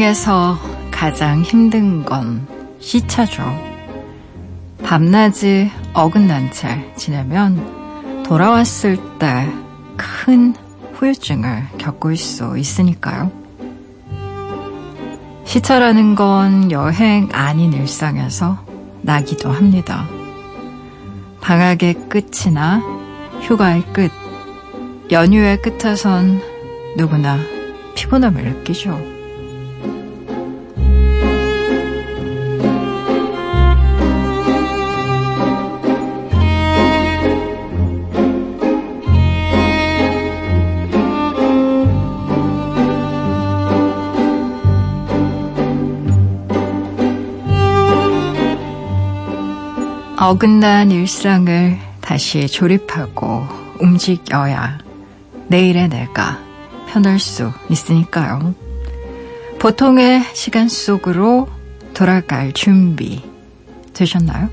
여행에서 가장 힘든 건 시차죠. 밤낮이 어긋난 채 지내면 돌아왔을 때 큰 후유증을 겪을 수 있으니까요. 시차라는 건 여행 아닌 일상에서 나기도 합니다. 방학의 끝이나 휴가의 끝, 연휴의 끝에선 누구나 피곤함을 느끼죠. 어긋난 일상을 다시 조립하고 움직여야 내일의 내가 편할 수 있으니까요. 보통의 시간 속으로 돌아갈 준비 되셨나요?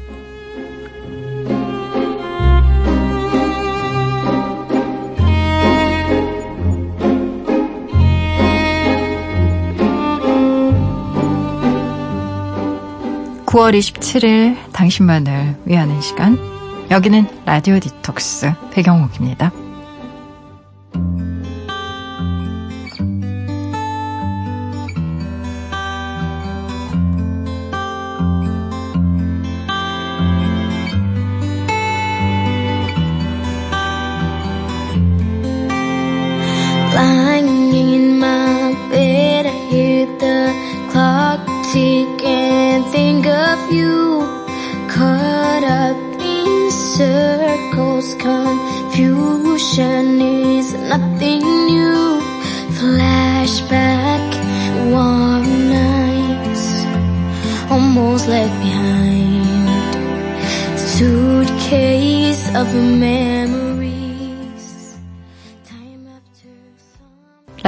9월 27일 당신만을 위하는 시간. 여기는 라디오 디톡스 배경옥입니다.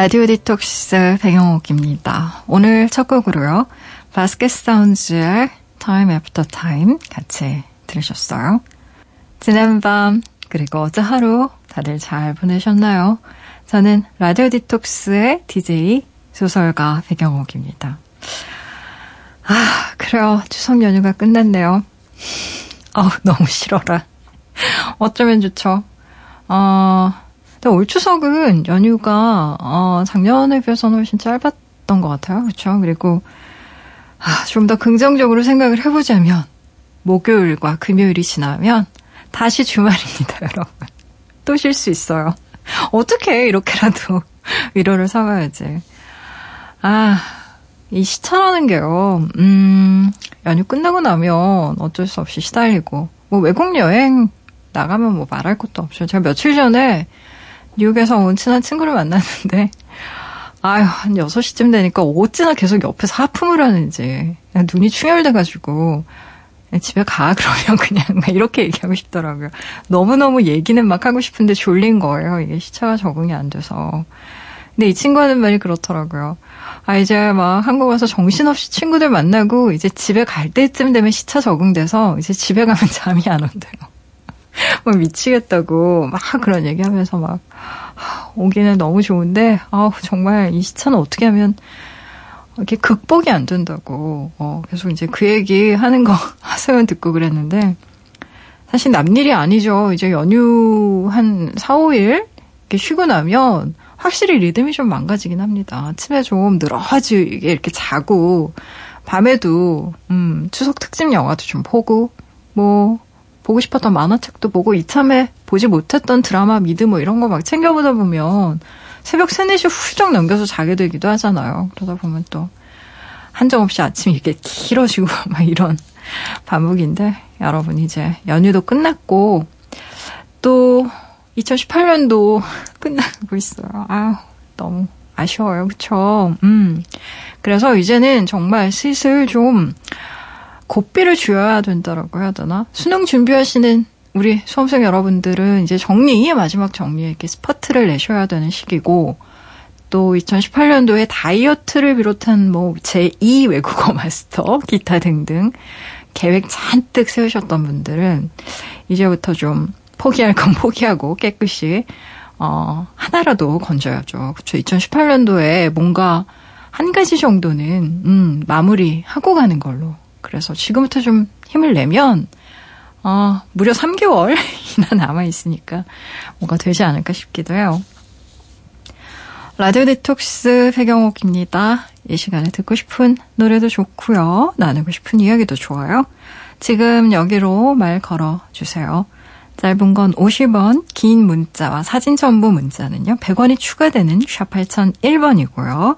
라디오 디톡스 백영옥입니다. 오늘 첫 곡으로요. 바스켓 사운즈의 Time After Time 같이 들으셨어요. 지난 밤 그리고 어제 하루 다들 잘 보내셨나요? 저는 라디오 디톡스의 DJ 소설가 백영옥입니다. 아, 그래요. 추석 연휴가 끝났네요. 어 너무 싫어라. 어쩌면 좋죠. 어, 근데 올 추석은 연휴가 어, 작년에 비해서는 훨씬 짧았던 것 같아요. 그렇죠? 그리고 아, 좀 더 긍정적으로 생각을 해보자면 목요일과 금요일이 지나면 다시 주말입니다, 여러분. 또 쉴 수 있어요. 어떻게 이렇게라도 위로를 삼아야지. 아, 이 시차라는 게요, 음, 연휴 끝나고 나면 어쩔 수 없이 시달리고, 뭐 외국 여행 나가면 뭐 말할 것도 없죠. 제가 며칠 전에 뉴욕에서 온 친한 친구를 만났는데, 아유, 한 6시쯤 되니까 어찌나 계속 옆에서 하품을 하는지. 눈이 충혈돼가지고, 집에 가, 그러면 그냥 막 이렇게 얘기하고 싶더라고요. 너무너무 얘기는 막 하고 싶은데 졸린 거예요. 이게 시차가 적응이 안 돼서. 근데 이 친구 하는 말이 그렇더라고요. 아, 이제 막 한국 와서 정신없이 친구들 만나고 이제 집에 갈 때쯤 되면 시차 적응돼서 이제 집에 가면 잠이 안 온대요. 막 미치겠다고 막 그런 얘기하면서 막 오기는 너무 좋은데 아 정말 이 시차는 어떻게 하면 이렇게 극복이 안 된다고 어, 계속 이제 그 얘기 하는 거 하소연 듣고 그랬는데 사실 남일이 아니죠. 이제 연휴 한 4, 5일 이렇게 쉬고 나면 확실히 리듬이 좀 망가지긴 합니다. 아침에 좀 늘어지게 이렇게 자고 밤에도 음, 추석 특집 영화도 좀 보고 뭐 보고 싶었던 만화책도 보고 이참에 보지 못했던 드라마 미드 뭐 이런 거 막 챙겨보다 보면 새벽 3, 4시 훌쩍 넘겨서 자게 되기도 하잖아요. 그러다 보면 또 한정없이 아침이 이렇게 길어지고 막 이런 반복인데 여러분 이제 연휴도 끝났고 또 2018년도 끝나고 있어요. 아 너무 아쉬워요. 그쵸? 음. 그래서 이제는 정말 슬슬 좀 고삐를 쥐어야 된다라고 해야 되나? 수능 준비하시는 우리 수험생 여러분들은 이제 정리의 마지막 정리에 이렇게 스파트를 내셔야 되는 시기고 또 2018년도에 다이어트를 비롯한 뭐 제2 외국어 마스터, 기타 등등 계획 잔뜩 세우셨던 분들은 이제부터 좀 포기할 건 포기하고 깨끗이 어 하나라도 건져야죠. 그렇죠. 2018년도에 뭔가 한 가지 정도는, 음, 마무리 하고 가는 걸로. 그래서 지금부터 좀 힘을 내면, 어, 무려 3개월이나 남아 있으니까 뭐가 되지 않을까 싶기도 해요. 라디오 디톡스 배경옥입니다. 이 시간에 듣고 싶은 노래도 좋고요. 나누고 싶은 이야기도 좋아요. 지금 여기로 말 걸어주세요. 짧은 건 50원, 긴 문자와 사진 첨부 문자는요. 100원이 추가되는 샵 8001번이고요.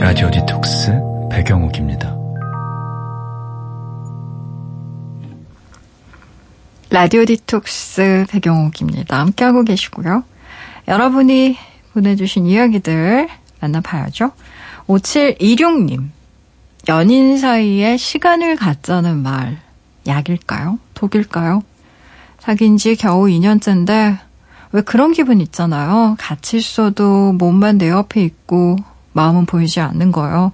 라디오 디톡스 배경옥입니다. 라디오 디톡스 배경옥입니다. 함께하고 계시고요. 여러분이 보내주신 이야기들 만나봐야죠. 5726님. 연인 사이에 시간을 갖자는 말, 약일까요? 독일까요? 사귄 지 겨우 2년째인데, 왜 그런 기분 있잖아요. 같이 있어도 몸만 내 옆에 있고, 마음은 보이지 않는 거요.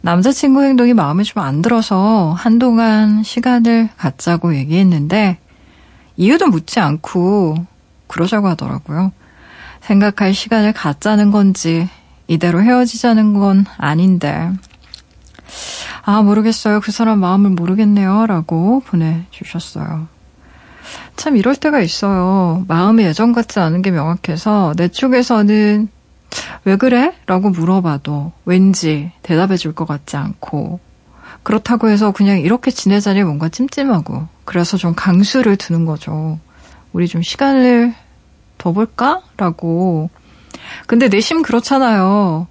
남자친구 행동이 마음에 좀 안 들어서 한동안 시간을 갖자고 얘기했는데 이유도 묻지 않고 그러자고 하더라고요. 생각할 시간을 갖자는 건지 이대로 헤어지자는 건 아닌데 아 모르겠어요. 그 사람 마음을 모르겠네요. 라고 보내주셨어요. 참 이럴 때가 있어요. 마음이 예전 같지 않은 게 명확해서 내 쪽에서는 왜 그래? 라고 물어봐도 왠지 대답해 줄 것 같지 않고 그렇다고 해서 그냥 이렇게 지내자니 뭔가 찜찜하고 그래서 좀 강수를 두는 거죠. 우리 좀 시간을 더 볼까? 라고. 근데 내심 그렇잖아요.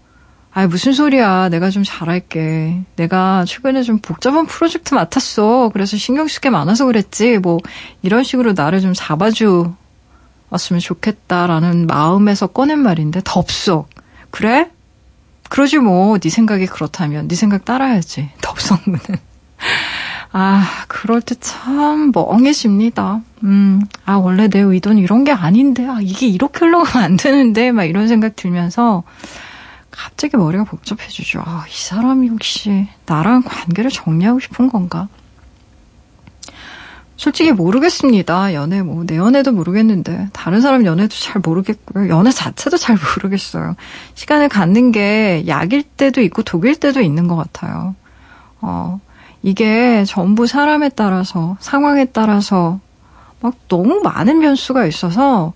아 무슨 소리야. 내가 좀 잘할게. 내가 최근에 좀 복잡한 프로젝트 맡았어. 그래서 신경 쓸 게 많아서 그랬지. 뭐 이런 식으로 나를 좀 잡아주 왔으면 좋겠다라는 마음에서 꺼낸 말인데 덥석. 그래? 그러지 뭐. 네 생각이 그렇다면 네 생각 따라야지. 덥석문은. 아, 그럴 때 참 멍해집니다. 음, 아, 원래 내 의도는 이런 게 아닌데, 아, 이게 이렇게 흘러가면 안 되는데, 막 이런 생각 들면서 갑자기 머리가 복잡해지죠. 아, 이 사람이 혹시 나랑 관계를 정리하고 싶은 건가? 솔직히 모르겠습니다. 연애 뭐, 내 연애도 모르겠는데, 다른 사람 연애도 잘 모르겠고요. 연애 자체도 잘 모르겠어요. 시간을 갖는 게 약일 때도 있고 독일 때도 있는 것 같아요. 어, 이게 전부 사람에 따라서, 상황에 따라서 막 너무 많은 변수가 있어서,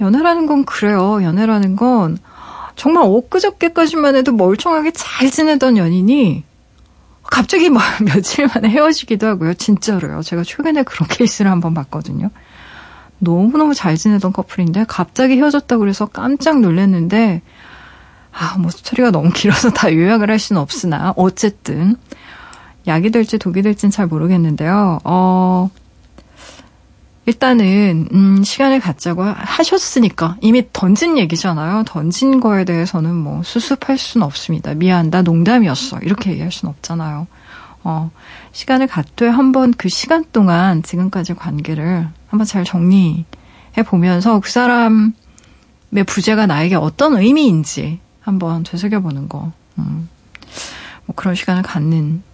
연애라는 건 그래요. 연애라는 건 정말 엊그저께까지만 해도 멀쩡하게 잘 지내던 연인이 갑자기 막 며칠 만에 헤어지기도 하고요. 진짜로요. 제가 최근에 그런 케이스를 한번 봤거든요. 너무너무 잘 지내던 커플인데 갑자기 헤어졌다고 그래서 깜짝 놀랐는데 아, 뭐 스토리가 너무 길어서 다 요약을 할 수는 없으나 어쨌든 약이 될지 독이 될지는 잘 모르겠는데요. 어, 일단은 음, 시간을 갖자고 하셨으니까 이미 던진 얘기잖아요. 던진 거에 대해서는 뭐 수습할 수는 없습니다. 미안, 나 농담이었어. 이렇게 얘기할 수는 없잖아요. 어, 시간을 갖둬야 한번 그 시간 동안 지금까지 관계를 한번 잘 정리해 보면서 그 사람의 부재가 나에게 어떤 의미인지 한번 되새겨보는 거. 음, 뭐 그런 시간을 갖는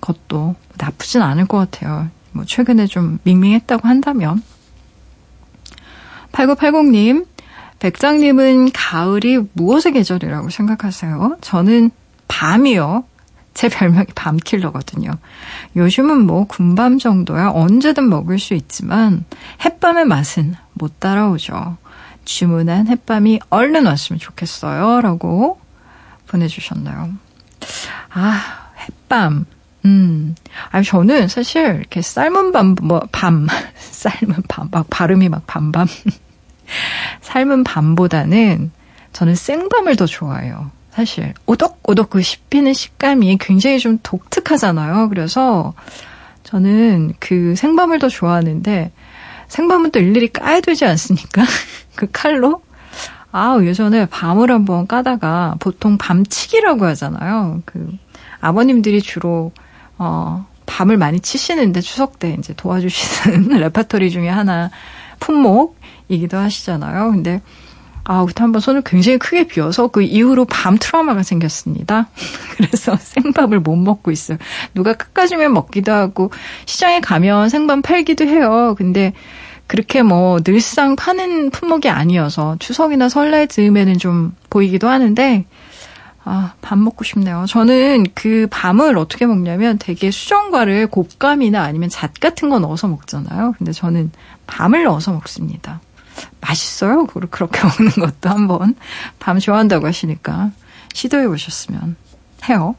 것도 나쁘진 않을 것 같아요. 뭐 최근에 좀 밍밍했다고 한다면 8980님 백장님은 가을이 무엇의 계절이라고 생각하세요? 저는 밤이요. 제 별명이 밤킬러거든요. 요즘은 뭐 군밤 정도야 언제든 먹을 수 있지만 햇밤의 맛은 못 따라오죠. 주문한 햇밤이 얼른 왔으면 좋겠어요. 라고 보내주셨나요? 아, 햇밤. 음. 아 저는 사실 이렇게 삶은 밤, 뭐, 밤, 삶은 밤, 막 발음이 막 밤밤. 삶은 밤보다는 저는 생밤을 더 좋아해요. 사실. 오독오독 그 씹히는 식감이 굉장히 좀 독특하잖아요. 그래서 저는 그 생밤을 더 좋아하는데 생밤은 또 일일이 까야 되지 않습니까? 그 칼로? 아, 예전에 밤을 한번 까다가 보통 밤치기라고 하잖아요. 그 아버님들이 주로 어 밤을 많이 치시는데 추석 때 이제 도와주시는 레파토리 중에 하나 품목이기도 하시잖아요. 근데 아, 그때 한번 손을 굉장히 크게 비워서 그 이후로 밤 트라우마가 생겼습니다. 그래서 생밥을 못 먹고 있어요. 누가 끝까지면 먹기도 하고 시장에 가면 생밥 팔기도 해요. 근데 그렇게 뭐 늘상 파는 품목이 아니어서 추석이나 설날 즈음에는 좀 보이기도 하는데 아, 밥 먹고 싶네요. 저는 그 밤을 어떻게 먹냐면 되게 수정과를 곶감이나 아니면 잣 같은 거 넣어서 먹잖아요. 근데 저는 밤을 넣어서 먹습니다. 맛있어요. 그렇게 먹는 것도 한번 밤 좋아한다고 하시니까 시도해 보셨으면 해요.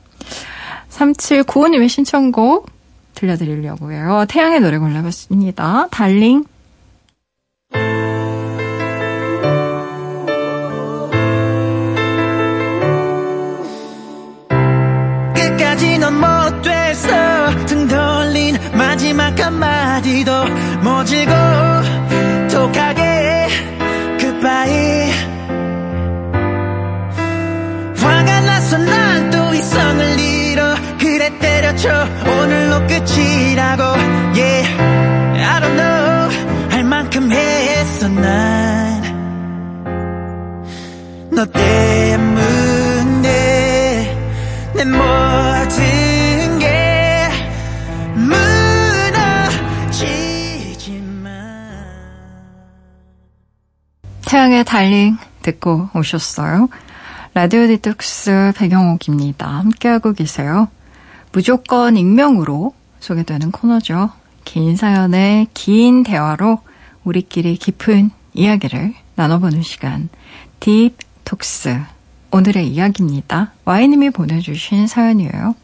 3795님의 신청곡 들려드리려고 해요. 태양의 노래 골라봤습니다. 달링. 마지막 한마디도 모지고 독하게 goodbye. 화가 나서 난 또 이성을 잃어 그래 때려쳐 오늘로 끝이라고. Yeah I don't know 할 만큼 했어 난. 너 때문에 태양의 Darling 듣고 오셨어요. 라디오 디톡스 배경옥입니다. 함께하고 계세요. 무조건 익명으로 소개되는 코너죠. 긴 사연의 긴 대화로 우리끼리 깊은 이야기를 나눠보는 시간. 딥톡스 오늘의 이야기입니다. 와이님이 보내주신 사연이에요.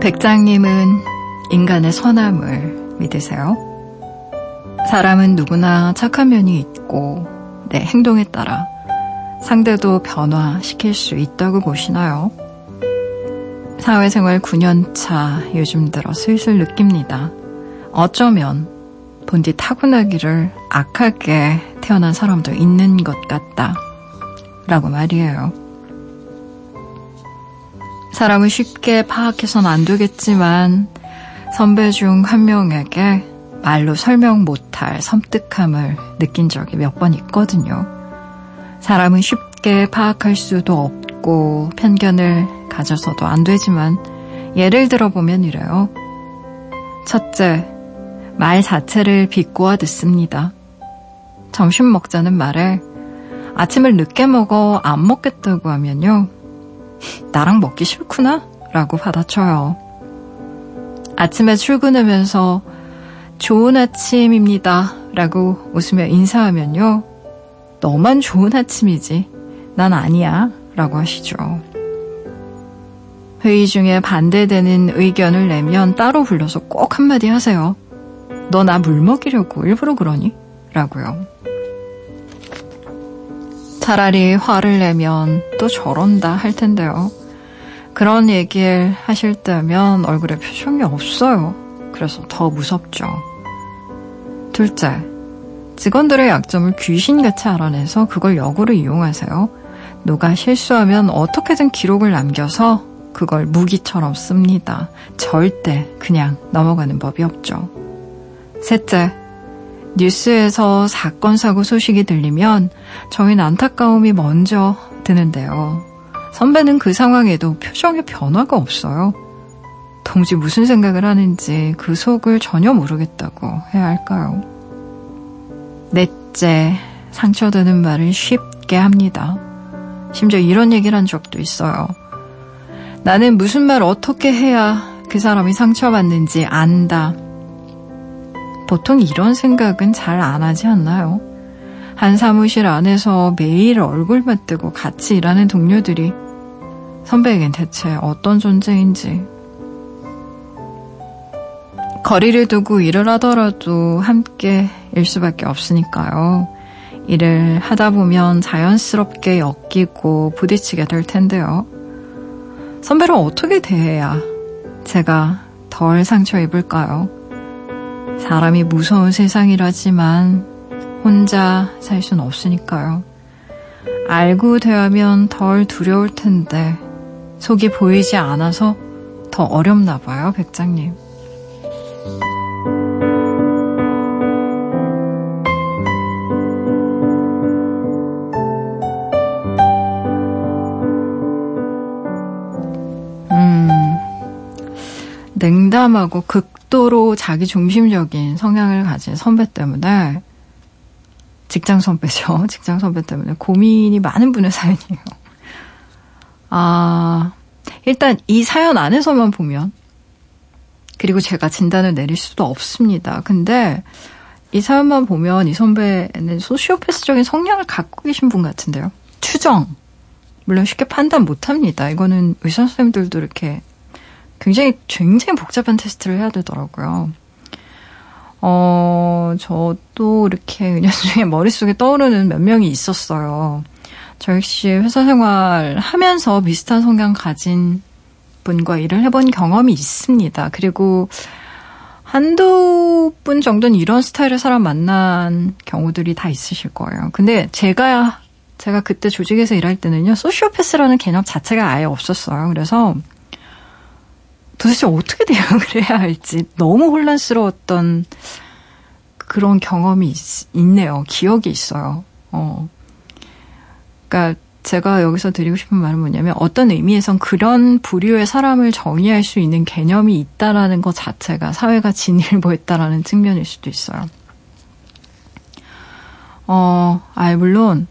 백장님은 인간의 선함을 믿으세요? 사람은 누구나 착한 면이 있고 내 행동에 따라 상대도 변화시킬 수 있다고 보시나요? 사회생활 9년차 요즘 들어 슬슬 느낍니다. 어쩌면 본디 타고나기를 악하게 태어난 사람도 있는 것 같다. 라고 말이에요. 사람을 쉽게 파악해선 안 되겠지만 선배 중 한 명에게 말로 설명 못할 섬뜩함을 느낀 적이 몇 번 있거든요. 사람은 쉽게 파악할 수도 없고 편견을 가져서도 안 되지만 예를 들어보면 이래요. 첫째, 말 자체를 비꼬아 듣습니다. 점심 먹자는 말에 아침을 늦게 먹어 안 먹겠다고 하면요. 나랑 먹기 싫구나? 라고 받아쳐요. 아침에 출근하면서 좋은 아침입니다. 라고 웃으며 인사하면요. 너만 좋은 아침이지. 난 아니야. 라고 하시죠. 회의 중에 반대되는 의견을 내면 따로 불러서 꼭 한마디 하세요. 너 나 물 먹이려고 일부러 그러니? 라고요. 차라리 화를 내면 또 저런다 할 텐데요. 그런 얘기를 하실 때면 얼굴에 표정이 없어요. 그래서 더 무섭죠. 둘째, 직원들의 약점을 귀신같이 알아내서 그걸 역으로 이용하세요. 누가 실수하면 어떻게든 기록을 남겨서 그걸 무기처럼 씁니다. 절대 그냥 넘어가는 법이 없죠. 셋째, 뉴스에서 사건, 사고 소식이 들리면 저희는 안타까움이 먼저 드는데요. 선배는 그 상황에도 표정에 변화가 없어요. 동지 무슨 생각을 하는지 그 속을 전혀 모르겠다고 해야 할까요? 넷째, 상처되는 말을 쉽게 합니다. 심지어 이런 얘기를 한 적도 있어요. 나는 무슨 말 어떻게 해야 그 사람이 상처받는지 안다. 보통 이런 생각은 잘 안 하지 않나요? 한 사무실 안에서 매일 얼굴 맞대고 같이 일하는 동료들이 선배에겐 대체 어떤 존재인지 거리를 두고 일을 하더라도 함께 일 수밖에 없으니까요. 일을 하다 보면 자연스럽게 엮이고 부딪히게 될 텐데요. 선배를 어떻게 대해야 제가 덜 상처 입을까요? 사람이 무서운 세상이라지만 혼자 살 순 없으니까요. 알고 대하면 덜 두려울 텐데 속이 보이지 않아서 더 어렵나 봐요, 백장님. 냉담하고 극도로 자기 중심적인 성향을 가진 선배 때문에 직장 선배죠. 직장 선배 때문에 고민이 많은 분의 사연이에요. 아, 일단 이 사연 안에서만 보면 그리고 제가 진단을 내릴 수도 없습니다. 근데 이 사연만 보면 이 선배는 소시오패스적인 성향을 갖고 계신 분 같은데요. 추정. 물론 쉽게 판단 못 합니다. 이거는 의사 선생님들도 이렇게 굉장히 굉장히 복잡한 테스트를 해야 되더라고요. 어, 저도 이렇게 은연중에 머릿속에 떠오르는 몇 명이 있었어요. 저 역시 회사 생활 하면서 비슷한 성향 가진 분과 일을 해본 경험이 있습니다. 그리고 한두 분 정도는 이런 스타일의 사람 만난 경우들이 다 있으실 거예요. 근데 제가, 제가 그때 조직에서 일할 때는요, 소시오패스라는 개념 자체가 아예 없었어요. 그래서 도대체 어떻게 대응을 해야 할지 너무 혼란스러웠던 그런 경험이 있, 네요 기억이 있어요. 어. 그러니까 제가 여기서 드리고 싶은 말은 뭐냐면 어떤 의미에선 그런 부류의 사람을 정의할 수 있는 개념이 있다라는 것 자체가 사회가 진일보했다라는 측면일 수도 있어요. 어, 아, 물론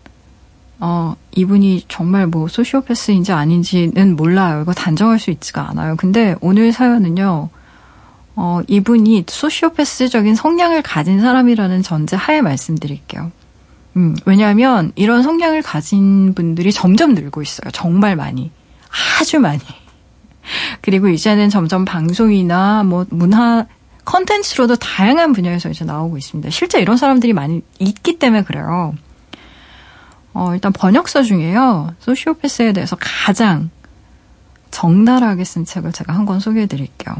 어, 이분이 정말 뭐 소시오패스인지 아닌지는 몰라요. 이거 단정할 수 있지가 않아요. 근데 오늘 사연은요, 어, 이분이 소시오패스적인 성향을 가진 사람이라는 전제 하에 말씀드릴게요. 음, 왜냐하면 이런 성향을 가진 분들이 점점 늘고 있어요. 정말 많이. 아주 많이. 그리고 이제는 점점 방송이나 뭐 문화 컨텐츠로도 다양한 분야에서 이제 나오고 있습니다. 실제 이런 사람들이 많이 있기 때문에 그래요. 어, 일단 번역서 중에요. 소시오패스에 대해서 가장 적나라하게 쓴 책을 제가 한 권 소개해 드릴게요.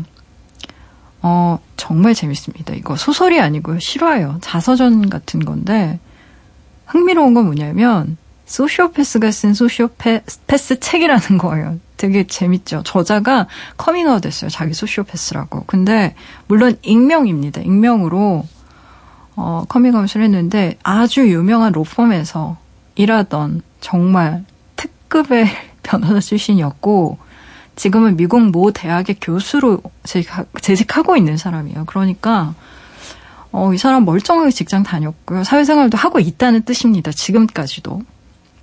어, 정말 재밌습니다. 이거 소설이 아니고요. 실화예요. 자서전 같은 건데, 흥미로운 건 뭐냐면, 소시오패스가 쓴 소시오패스 책이라는 거예요. 되게 재밌죠. 저자가 커밍아웃 했어요. 자기 소시오패스라고. 근데, 물론 익명입니다. 익명으로, 어, 커밍아웃을 했는데, 아주 유명한 로펌에서 일하던 정말 특급의 변호사 출신이었고 지금은 미국 모 대학의 교수로 재직하고 있는 사람이에요. 그러니까 어, 이 사람 멀쩡하게 직장 다녔고요. 사회생활도 하고 있다는 뜻입니다. 지금까지도.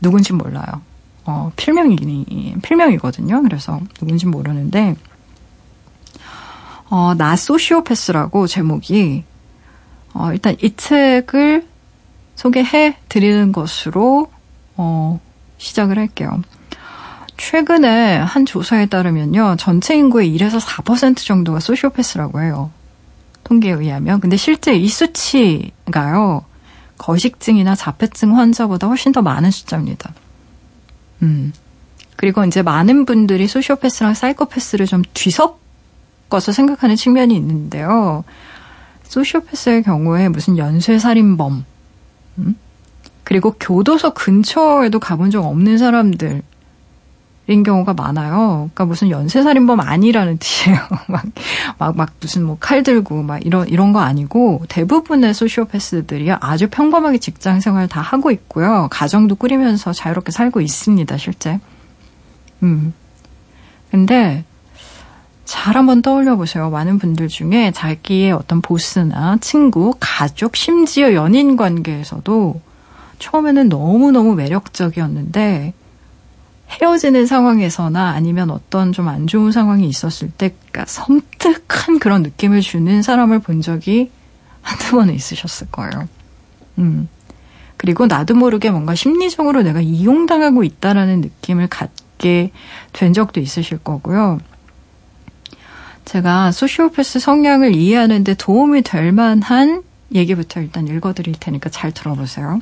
누군지 몰라요. 어, 필명이, 필명이거든요. 그래서 누군지 모르는데, 어, 나 소시오패스라고 제목이, 어, 일단 이 책을 소개해 드리는 것으로 어, 시작을 할게요. 최근에 한 조사에 따르면요. 전체 인구의 1에서 4% 정도가 소시오패스라고 해요. 통계에 의하면. 근데 실제 이 수치가요. 거식증이나 자폐증 환자보다 훨씬 더 많은 숫자입니다. 음. 그리고 이제 많은 분들이 소시오패스랑 사이코패스를 좀 뒤섞어서 생각하는 측면이 있는데요. 소시오패스의 경우에 무슨 연쇄살인범, 음? 그리고 교도소 근처에도 가본 적 없는 사람들 인 경우가 많아요. 그러니까 무슨 연쇄살인범 아니라는 뜻이에요. 막, 막, 막 무슨 뭐 칼 들고 막 이런, 이런 거 아니고 대부분의 소시오패스들이 아주 평범하게 직장 생활 다 하고 있고요. 가정도 꾸리면서 자유롭게 살고 있습니다, 실제. 음. 근데 잘 한번 떠올려 보세요. 많은 분들 중에 자기의 어떤 보스나 친구, 가족, 심지어 연인 관계에서도 처음에는 너무너무 매력적이었는데 헤어지는 상황에서나 아니면 어떤 좀 안 좋은 상황이 있었을 때 그러니까 섬뜩한 그런 느낌을 주는 사람을 본 적이 한두 번은 있으셨을 거예요. 음. 그리고 나도 모르게 뭔가 심리적으로 내가 이용당하고 있다라는 느낌을 갖게 된 적도 있으실 거고요. 제가 소시오패스 성향을 이해하는데 도움이 될 만한 얘기부터 일단 읽어드릴 테니까 잘 들어보세요.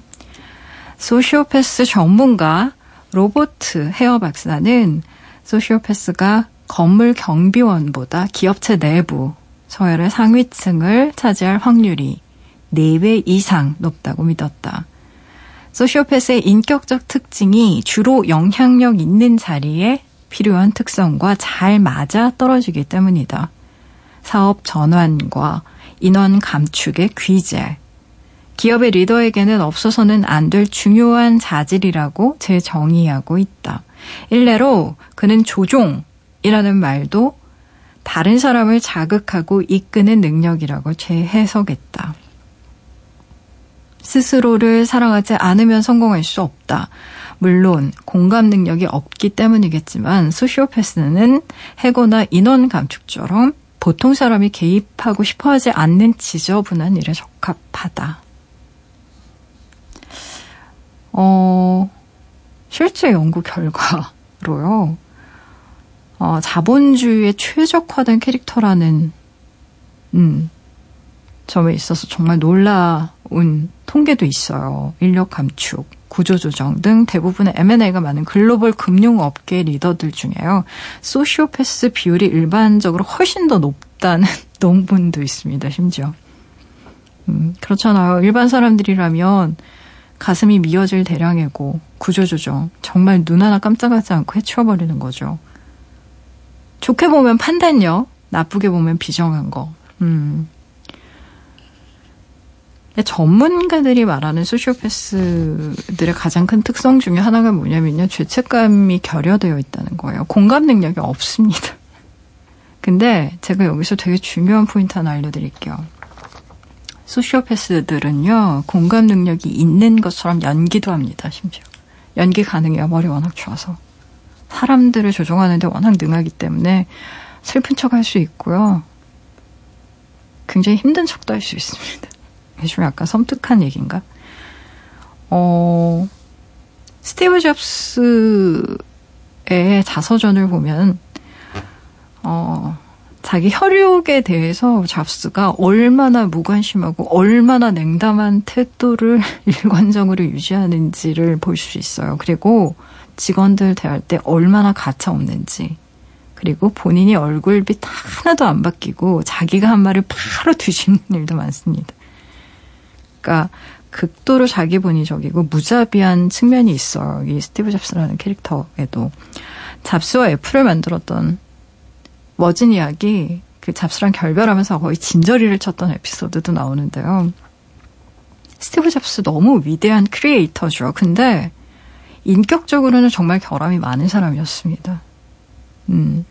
소시오패스 전문가 로버트 헤어 박사는 소시오패스가 건물 경비원보다 기업체 내부 서열의 상위층을 차지할 확률이 4배 이상 높다고 믿었다. 소시오패스의 인격적 특징이 주로 영향력 있는 자리에 필요한 특성과 잘 맞아 떨어지기 때문이다. 사업 전환과 인원 감축의 귀재, 기업의 리더에게는 없어서는 안 될 중요한 자질이라고 재정의하고 있다. 일례로 그는 조종이라는 말도 다른 사람을 자극하고 이끄는 능력이라고 재해석했다. 스스로를 사랑하지 않으면 성공할 수 없다. 물론 공감 능력이 없기 때문이겠지만 소시오패스는 해고나 인원 감축처럼 보통 사람이 개입하고 싶어 하지 않는 지저분한 일에 적합하다. 어, 실제 연구 결과로요. 어, 자본주의에 최적화된 캐릭터라는 음, 점에 있어서 정말 놀라운 통계도 있어요. 인력 감축, 구조조정 등 대부분의 M&A가 많은 글로벌 금융업계 리더들 중에요. 소시오패스 비율이 일반적으로 훨씬 더 높다는 논문도 있습니다. 심지어. 음, 그렇잖아요. 일반 사람들이라면 가슴이 미어질 대량이고 구조조정 정말 눈 하나 깜짝하지 않고 해치워버리는 거죠. 좋게 보면 판단력, 나쁘게 보면 비정한 거. 음. 전문가들이 말하는 소시오패스들의 가장 큰 특성 중에 하나가 뭐냐면요. 죄책감이 결여되어 있다는 거예요. 공감 능력이 없습니다. 근데 제가 여기서 되게 중요한 포인트 하나 알려드릴게요. 소시오패스들은요, 공감 능력이 있는 것처럼 연기도 합니다, 심지어. 연기 가능해요, 머리 워낙 좋아서. 사람들을 조종하는데 워낙 능하기 때문에 슬픈 척 할 수 있고요. 굉장히 힘든 척도 할 수 있습니다. 좀 약간 섬뜩한 얘기인가? 어, 스티브 잡스의 자서전을 보면, 어, 자기 혈육에 대해서 잡스가 얼마나 무관심하고 얼마나 냉담한 태도를 일관적으로 유지하는지를 볼 수 있어요. 그리고 직원들 대할 때 얼마나 가차 없는지. 그리고 본인이 얼굴빛 하나도 안 바뀌고 자기가 한 말을 바로 뒤집는 일도 많습니다. 그러니까 극도로 자기 본위적이고 무자비한 측면이 있어요. 이 스티브 잡스라는 캐릭터에도. 잡스와 애플을 만들었던 멋진 이야기, 그 잡스랑 결별하면서 거의 진저리를 쳤던 에피소드도 나오는데요. 스티브 잡스 너무 위대한 크리에이터죠. 근데 인격적으로는 정말 결함이 많은 사람이었습니다. 음.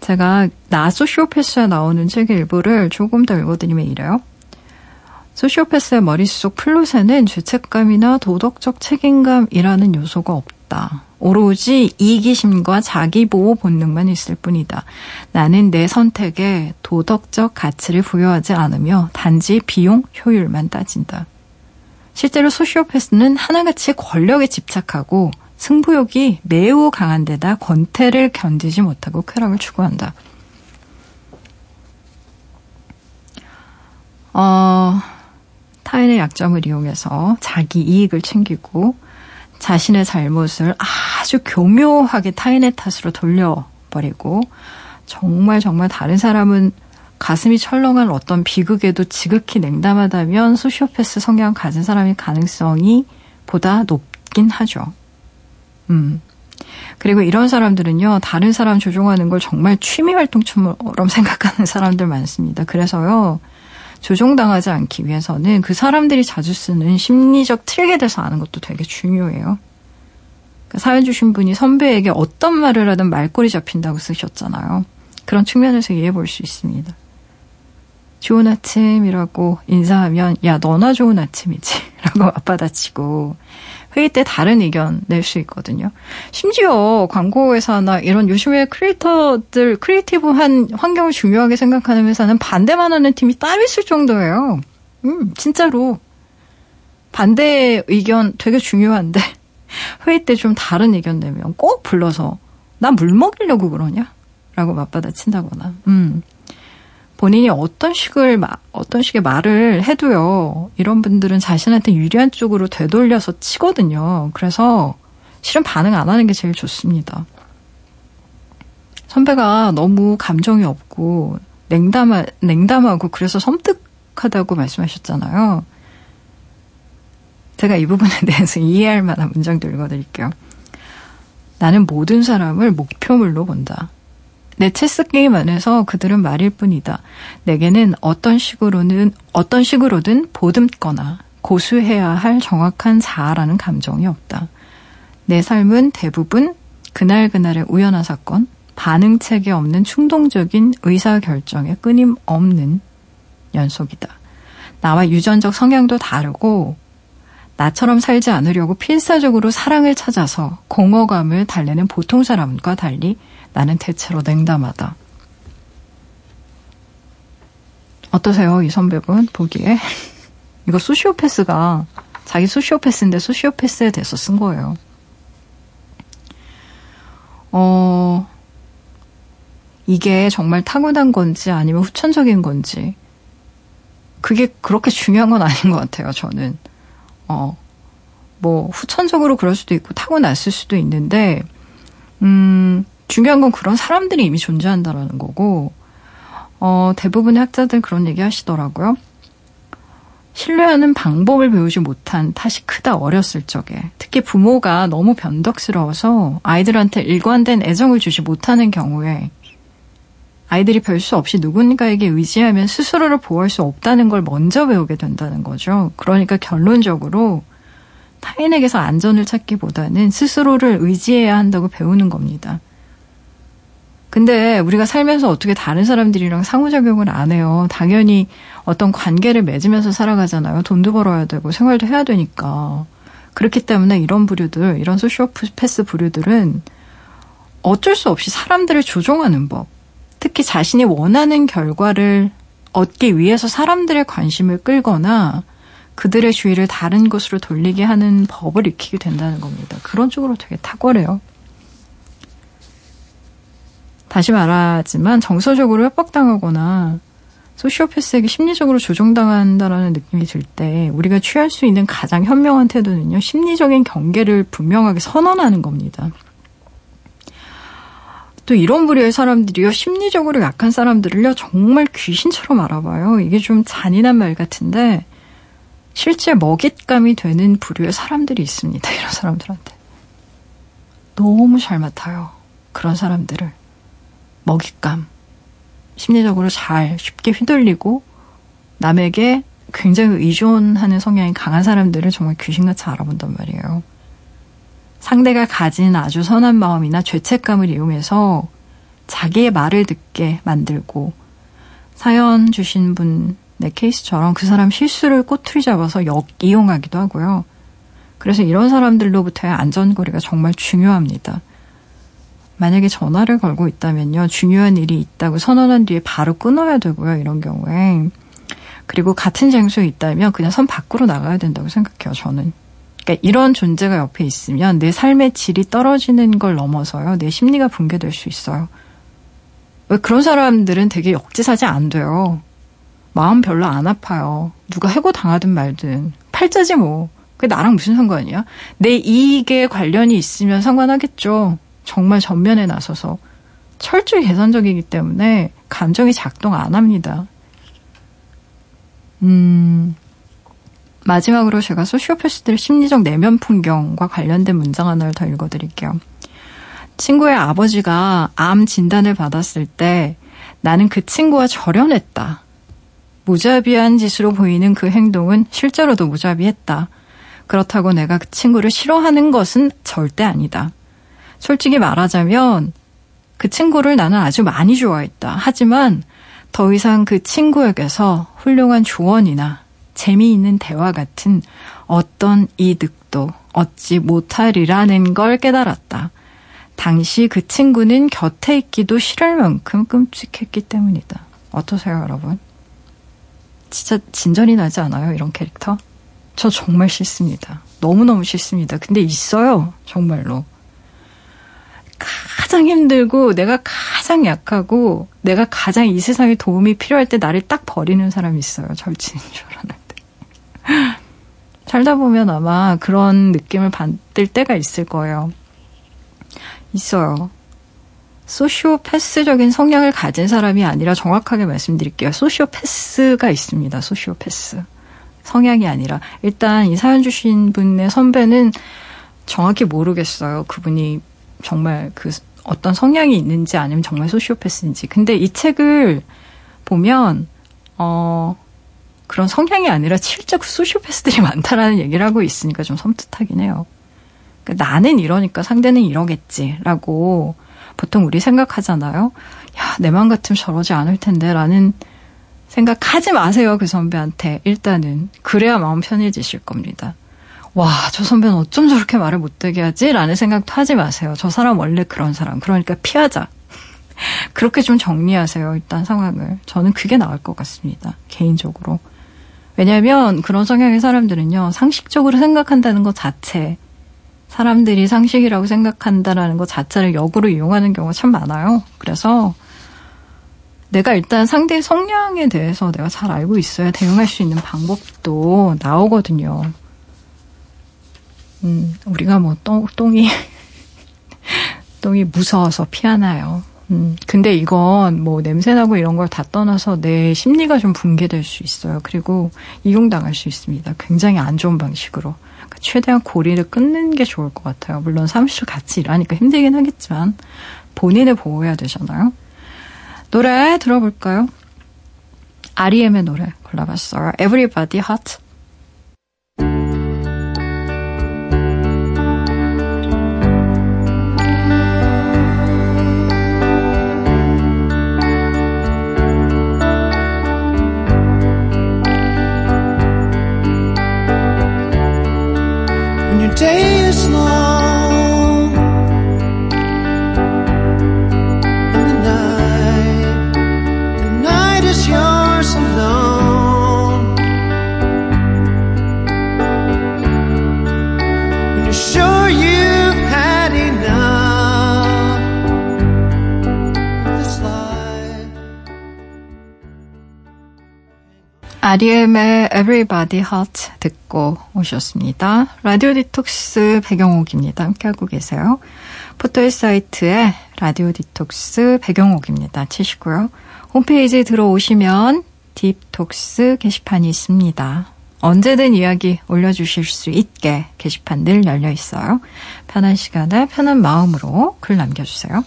제가 나 소시오패스에 나오는 책의 일부를 조금 더 읽어드리면 이래요. 소시오패스의 머릿속 플롯에는 죄책감이나 도덕적 책임감이라는 요소가 없다. 오로지 이기심과 자기보호 본능만 있을 뿐이다. 나는 내 선택에 도덕적 가치를 부여하지 않으며 단지 비용 효율만 따진다. 실제로 소시오패스는 하나같이 권력에 집착하고 승부욕이 매우 강한 데다 권태를 견디지 못하고 쾌락을 추구한다. 어, 타인의 약점을 이용해서 자기 이익을 챙기고 자신의 잘못을 아주 교묘하게 타인의 탓으로 돌려버리고 정말 정말 다른 사람은 가슴이 철렁한 어떤 비극에도 지극히 냉담하다면 소시오패스 성향 가진 사람의 가능성이 보다 높긴 하죠. 음. 그리고 이런 사람들은요, 다른 사람 조종하는 걸 정말 취미 활동처럼 생각하는 사람들 많습니다. 그래서요, 조종당하지 않기 위해서는 그 사람들이 자주 쓰는 심리적 틀에 대해서 아는 것도 되게 중요해요. 그러니까 사연 주신 분이 선배에게 어떤 말을 하든 말꼬리 잡힌다고 쓰셨잖아요. 그런 측면에서 이해해 볼 수 있습니다. 좋은 아침이라고 인사하면 야 너나 좋은 아침이지 라고 맞받아치고 회의 때 다른 의견 낼 수 있거든요. 심지어 광고회사나 이런 요즘에 크리에이터들 creative한 환경을 중요하게 생각하는 회사는 반대만 하는 팀이 따로 있을 정도예요. 음, 진짜로. 반대 의견 되게 중요한데 회의 때 좀 다른 의견 내면 꼭 불러서 나 물 먹이려고 그러냐? 라고 맞받아친다거나. 음. 본인이 어떤 식을 어떤 식의 말을 해도요. 이런 분들은 자신한테 유리한 쪽으로 되돌려서 치거든요. 그래서 실은 반응 안 하는 게 제일 좋습니다. 선배가 너무 감정이 없고 냉담하, 냉담하고 그래서 섬뜩하다고 말씀하셨잖아요. 제가 이 부분에 대해서 이해할 만한 문장도 읽어드릴게요. 나는 모든 사람을 목표물로 본다. 내 체스 게임 안에서 그들은 말일 뿐이다. 내게는 어떤 식으로는 어떤 식으로든 보듬거나 고수해야 할 정확한 자아라는 감정이 없다. 내 삶은 대부분 그날그날의 우연한 사건, 반응책이 없는 충동적인 의사결정의 끊임없는 연속이다. 나와 유전적 성향도 다르고 나처럼 살지 않으려고 필사적으로 사랑을 찾아서 공허감을 달래는 보통 사람과 달리 나는 대체로 냉담하다. 어떠세요, 이 선배분 보기에? 이거 소시오패스가 자기 소시오패스인데 소시오패스에 대해서 쓴 거예요. 어, 이게 정말 타고난 건지 아니면 후천적인 건지 그게 그렇게 중요한 건 아닌 것 같아요. 저는 어, 뭐 후천적으로 그럴 수도 있고 타고났을 수도 있는데 음, 중요한 건 그런 사람들이 이미 존재한다라는 거고 어, 대부분의 학자들 그런 얘기 하시더라고요. 신뢰하는 방법을 배우지 못한 탓이 크다 어렸을 적에 특히 부모가 너무 변덕스러워서 아이들한테 일관된 애정을 주지 못하는 경우에 아이들이 별 수 없이 누군가에게 의지하면 스스로를 보호할 수 없다는 걸 먼저 배우게 된다는 거죠. 그러니까 결론적으로 타인에게서 안전을 찾기보다는 스스로를 의지해야 한다고 배우는 겁니다. 근데 우리가 살면서 어떻게 다른 사람들이랑 상호작용을 안 해요. 당연히 어떤 관계를 맺으면서 살아가잖아요. 돈도 벌어야 되고 생활도 해야 되니까. 그렇기 때문에 이런 부류들, 이런 소시오패스 부류들은 어쩔 수 없이 사람들을 조종하는 법, 특히 자신이 원하는 결과를 얻기 위해서 사람들의 관심을 끌거나 그들의 주의를 다른 곳으로 돌리게 하는 법을 익히게 된다는 겁니다. 그런 쪽으로 되게 탁월해요. 다시 말하지만 정서적으로 협박당하거나 소시오패스에게 심리적으로 조종당한다라는 느낌이 들 때 우리가 취할 수 있는 가장 현명한 태도는요. 심리적인 경계를 분명하게 선언하는 겁니다. 또 이런 부류의 사람들이요, 심리적으로 약한 사람들을요, 정말 귀신처럼 알아봐요. 이게 좀 잔인한 말 같은데, 실제 먹잇감이 되는 부류의 사람들이 있습니다. 이런 사람들한테. 너무 잘 맡아요. 그런 사람들을. 먹잇감. 심리적으로 잘 쉽게 휘둘리고, 남에게 굉장히 의존하는 성향이 강한 사람들을 정말 귀신같이 알아본단 말이에요. 상대가 가진 아주 선한 마음이나 죄책감을 이용해서 자기의 말을 듣게 만들고 사연 주신 분의 케이스처럼 그 사람 실수를 꼬투리 잡아서 역 이용하기도 하고요. 그래서 이런 사람들로부터의 안전거리가 정말 중요합니다. 만약에 전화를 걸고 있다면요. 중요한 일이 있다고 선언한 뒤에 바로 끊어야 되고요. 이런 경우에. 그리고 같은 장소에 있다면 그냥 선 밖으로 나가야 된다고 생각해요. 저는. 그러니까 이런 존재가 옆에 있으면 내 삶의 질이 떨어지는 걸 넘어서요. 내 심리가 붕괴될 수 있어요. 왜 그런 사람들은 되게 역지사지 안 돼요. 마음 별로 안 아파요. 누가 해고 당하든 말든. 팔자지 뭐. 그게 나랑 무슨 상관이야? 내 이익에 관련이 있으면 상관하겠죠. 정말 전면에 나서서. 철저히 계산적이기 때문에 감정이 작동 안 합니다. 음, 마지막으로 제가 소시오패스들의 심리적 내면 풍경과 관련된 문장 하나를 더 읽어드릴게요. 친구의 아버지가 암 진단을 받았을 때 나는 그 친구와 절연했다. 무자비한 짓으로 보이는 그 행동은 실제로도 무자비했다. 그렇다고 내가 그 친구를 싫어하는 것은 절대 아니다. 솔직히 말하자면 그 친구를 나는 아주 많이 좋아했다. 하지만 더 이상 그 친구에게서 훌륭한 조언이나 재미있는 대화 같은 어떤 이득도 얻지 못하리라는 걸 깨달았다. 당시 그 친구는 곁에 있기도 싫을 만큼 끔찍했기 때문이다. 어떠세요, 여러분? 진짜 진전이 나지 않아요, 이런 캐릭터? 저 정말 싫습니다. 너무너무 싫습니다. 근데 있어요. 정말로. 가장 힘들고 내가 가장 약하고 내가 가장 이 세상에 도움이 필요할 때 나를 딱 버리는 사람이 있어요. 절친인 줄 알았는데. 살다 보면 아마 그런 느낌을 받을 때가 있을 거예요. 있어요. 소시오패스적인 성향을 가진 사람이 아니라 정확하게 말씀드릴게요. 소시오패스가 있습니다. 소시오패스. 성향이 아니라. 일단 이 사연 주신 분의 선배는 정확히 모르겠어요. 그분이 정말 그 어떤 성향이 있는지 아니면 정말 소시오패스인지. 근데 이 책을 보면 어 그런 성향이 아니라 실제 소시오패스들이 많다라는 얘기를 하고 있으니까 좀 섬뜩하긴 해요. 그러니까 나는 이러니까 상대는 이러겠지라고 보통 우리 생각하잖아요. 야, 내 맘 같으면 저러지 않을 텐데 라는 생각하지 마세요. 그 선배한테. 일단은. 그래야 마음 편해지실 겁니다. 와, 저 선배는 어쩜 저렇게 말을 못되게 하지? 라는 생각도 하지 마세요. 저 사람 원래 그런 사람. 그러니까 피하자. 그렇게 좀 정리하세요. 일단 상황을. 저는 그게 나을 것 같습니다. 개인적으로. 왜냐하면 그런 성향의 사람들은요, 상식적으로 생각한다는 것 자체, 사람들이 상식이라고 생각한다라는 것 자체를 역으로 이용하는 경우가 참 많아요. 그래서 내가 일단 상대의 성향에 대해서 내가 잘 알고 있어야 대응할 수 있는 방법도 나오거든요. 음, 우리가 뭐 똥, 똥이, 똥이 무서워서 피하나요? 음, 근데 이건 뭐 냄새나고 이런 걸 다 떠나서 내 심리가 좀 붕괴될 수 있어요. 그리고 이용당할 수 있습니다. 굉장히 안 좋은 방식으로. 그러니까 최대한 고리를 끊는 게 좋을 것 같아요. 물론 사무실 같이 일하니까 힘들긴 하겠지만 본인을 보호해야 되잖아요. 노래 들어볼까요? REM의 노래 골라봤어요. Everybody Hot. Day R.E.M.의 Everybody Hurts 듣고 오셨습니다. 라디오 디톡스 배경옥입니다. 함께하고 계세요. 포털 사이트에 라디오 디톡스 배경옥입니다. 치시고요. 홈페이지에 들어오시면 딥톡스 게시판이 있습니다. 언제든 이야기 올려주실 수 있게 게시판 늘 열려 있어요. 편한 시간에 편한 마음으로 글 남겨주세요.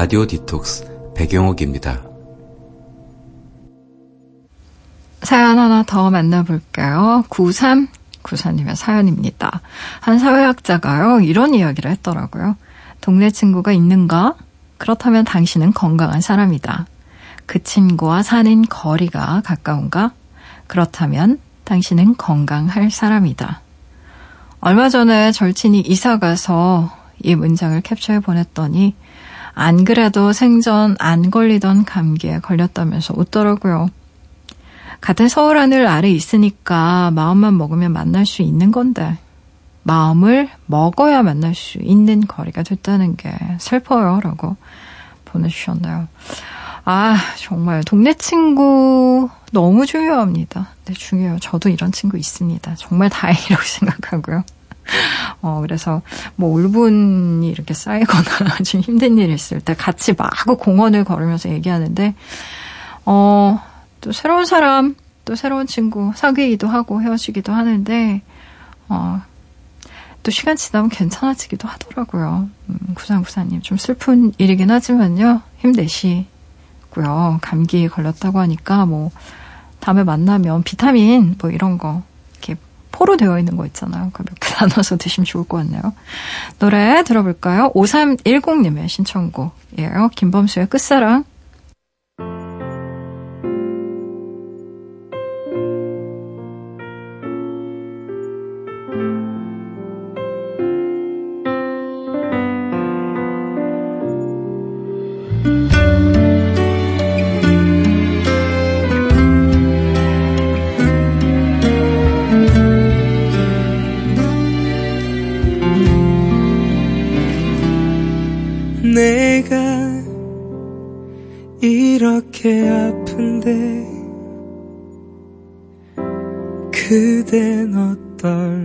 라디오 디톡스 배경옥입니다. 사연 하나 더 만나볼까요? 9394님의 사연입니다. 한 사회학자가요, 이런 이야기를 했더라고요. 동네 친구가 있는가? 그렇다면 당신은 건강한 사람이다. 그 친구와 사는 거리가 가까운가? 그렇다면 당신은 건강할 사람이다. 얼마 전에 절친이 이사 가서 이 문장을 캡처해 보냈더니 안 그래도 생전 안 걸리던 감기에 걸렸다면서 웃더라고요. 같은 서울 하늘 아래 있으니까 마음만 먹으면 만날 수 있는 건데 마음을 먹어야 만날 수 있는 거리가 됐다는 게 슬퍼요 라고 보내주셨나요. 아 정말 동네 친구 너무 중요합니다. 네 중요해요. 저도 이런 친구 있습니다. 정말 다행이라고 생각하고요. 어, 그래서 뭐 울분이 이렇게 쌓이거나 좀 힘든 일이 있을 때 같이 마구 공원을 걸으면서 얘기하는데, 어, 또 새로운 사람, 또 새로운 친구 사귀기도 하고 헤어지기도 하는데, 어, 또 시간 지나면 괜찮아지기도 하더라고요. 음, 구상구사님 좀 슬픈 일이긴 하지만요. 힘내시고요. 감기에 걸렸다고 하니까 뭐 다음에 만나면 비타민 뭐 이런 거 포로 되어 있는 거 있잖아요. 가볍게 나눠서 드시면 좋을 것 같네요. 노래 들어볼까요? 5310님의 신청곡이에요. 김범수의 끝사랑. 그댄 어떨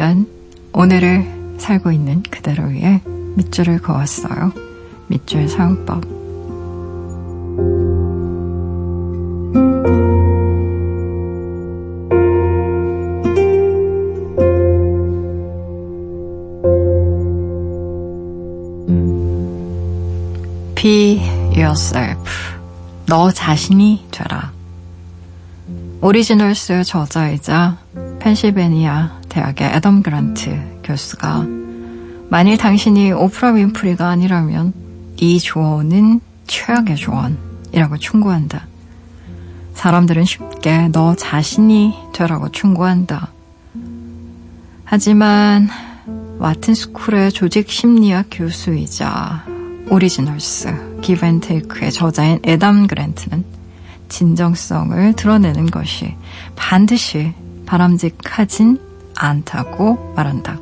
시간 오늘을 살고 있는 그대로 위해 밑줄을 그었어요. 밑줄 사용법. Be yourself. 너 자신이 되라. Originals 저자이자 펜실베니아 대학의 애덤 그란트 교수가 만일 당신이 오프라 윈프리가 아니라면 이 조언은 최악의 조언이라고 충고한다. 사람들은 쉽게 너 자신이 되라고 충고한다. 하지만 와튼 스쿨의 조직 심리학 교수이자 Originals Give and Take의 저자인 애덤 그랜트는 진정성을 드러내는 것이 반드시 바람직하진 않다고 말한다.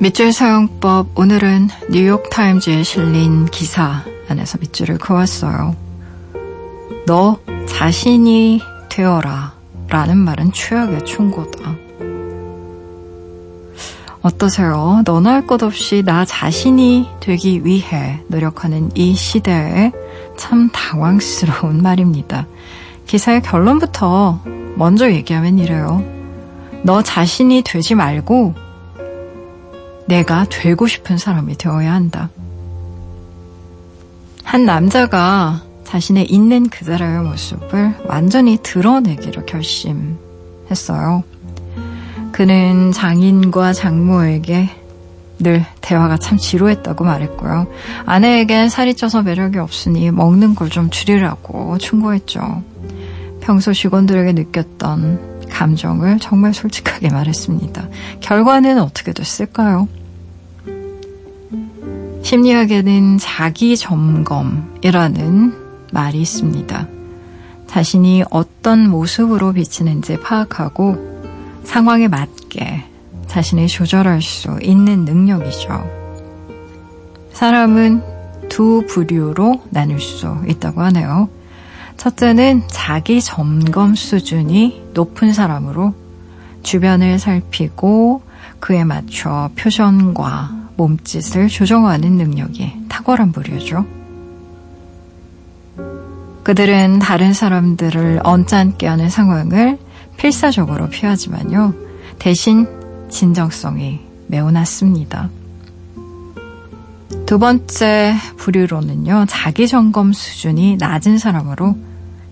밑줄 사용법 오늘은 뉴욕타임즈에 실린 기사 안에서 밑줄을 그었어요. 너 자신이 되어라 라는 말은 최악의 충고다. 어떠세요? 너나 할 것 없이 나 자신이 되기 위해 노력하는 이 시대에 참 당황스러운 말입니다. 기사의 결론부터 먼저 얘기하면 이래요. 너 자신이 되지 말고 내가 되고 싶은 사람이 되어야 한다. 한 남자가 자신의 있는 그대로의 모습을 완전히 드러내기로 결심했어요. 그는 장인과 장모에게 늘 대화가 참 지루했다고 말했고요. 아내에겐 살이 쪄서 매력이 없으니 먹는 걸 좀 줄이라고 충고했죠. 평소 직원들에게 느꼈던 감정을 정말 솔직하게 말했습니다. 결과는 어떻게 됐을까요? 심리학에는 자기 점검이라는 말이 있습니다. 자신이 어떤 모습으로 비치는지 파악하고 상황에 맞게 자신을 조절할 수 있는 능력이죠. 사람은 두 부류로 나눌 수 있다고 하네요. 첫째는 자기 점검 수준이 높은 사람으로 주변을 살피고 그에 맞춰 표정과 몸짓을 조정하는 능력이 탁월한 부류죠. 그들은 다른 사람들을 언짢게 하는 상황을 필사적으로 피하지만요. 대신 진정성이 매우 낮습니다. 두 번째 부류로는요. 자기 점검 수준이 낮은 사람으로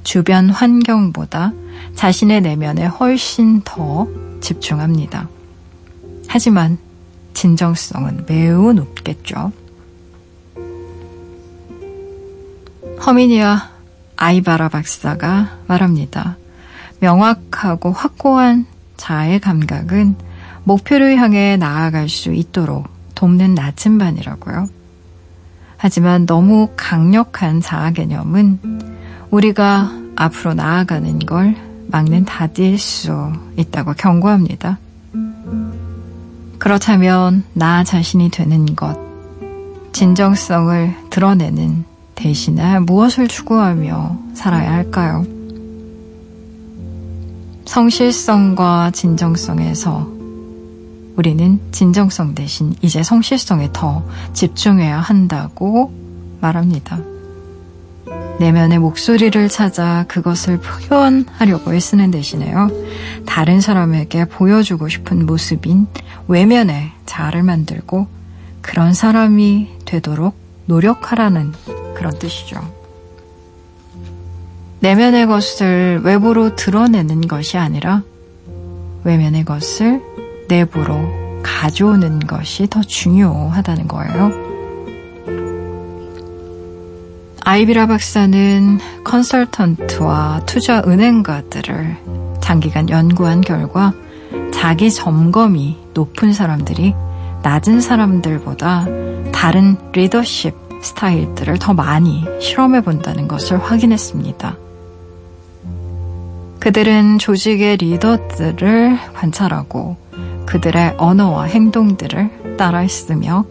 주변 환경보다 자신의 내면에 훨씬 더 집중합니다. 하지만 진정성은 매우 높겠죠. 허미니아 아이바라 박사가 말합니다. 명확하고 확고한 자의 감각은 목표를 향해 나아갈 수 있도록 돕는 나침반이라고요. 하지만 너무 강력한 자아 개념은 우리가 앞으로 나아가는 걸 막는 다일 수 있다고 경고합니다. 그렇다면 나 자신이 되는 것, 진정성을 드러내는 대신에 무엇을 추구하며 살아야 할까요? 성실성과 진정성에서 우리는 진정성 대신 이제 성실성에 더 집중해야 한다고 말합니다. 내면의 목소리를 찾아 그것을 표현하려고 애쓰는 대신에요. 다른 사람에게 보여주고 싶은 모습인 외면의 자아를 만들고 그런 사람이 되도록 노력하라는 그런 뜻이죠. 내면의 것을 외부로 드러내는 것이 아니라 외면의 것을 내부로 가져오는 것이 더 중요하다는 거예요. 아이비라 박사는 컨설턴트와 투자 은행가들을 장기간 연구한 결과 자기 점검이 높은 사람들이 낮은 사람들보다 다른 리더십 스타일들을 더 많이 실험해 본다는 것을 확인했습니다. 그들은 조직의 리더들을 관찰하고 그들의 언어와 행동들을 따라했으며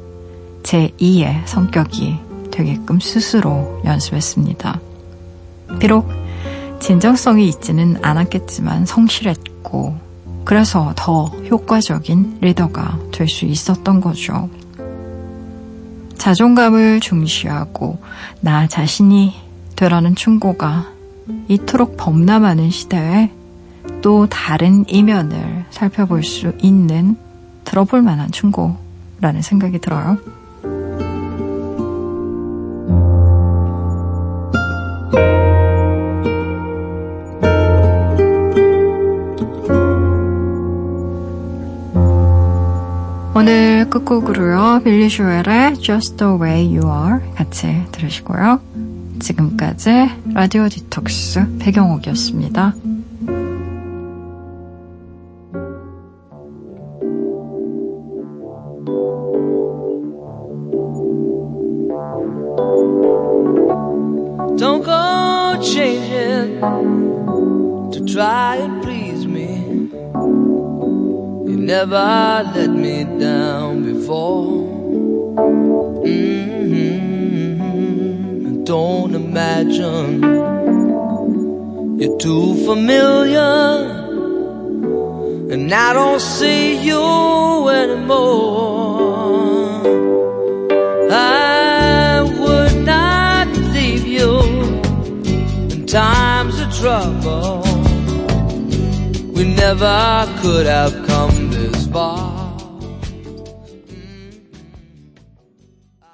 제2의 성격이 되게끔 스스로 연습했습니다. 비록 진정성이 있지는 않았겠지만 성실했고 그래서 더 효과적인 리더가 될 수 있었던 거죠. 자존감을 중시하고 나 자신이 되라는 충고가 이토록 범람하는 시대에 또 다른 이면을 살펴볼 수 있는 들어볼 만한 충고라는 생각이 들어요. 오늘 끝곡으로요. 빌리 쇼엘의 Just the Way You Are 같이 들으시고요. 지금까지 라디오 디톡스 배경옥이었습니다. And I don't see you anymore. I would not leave you in times of trouble. We never could have.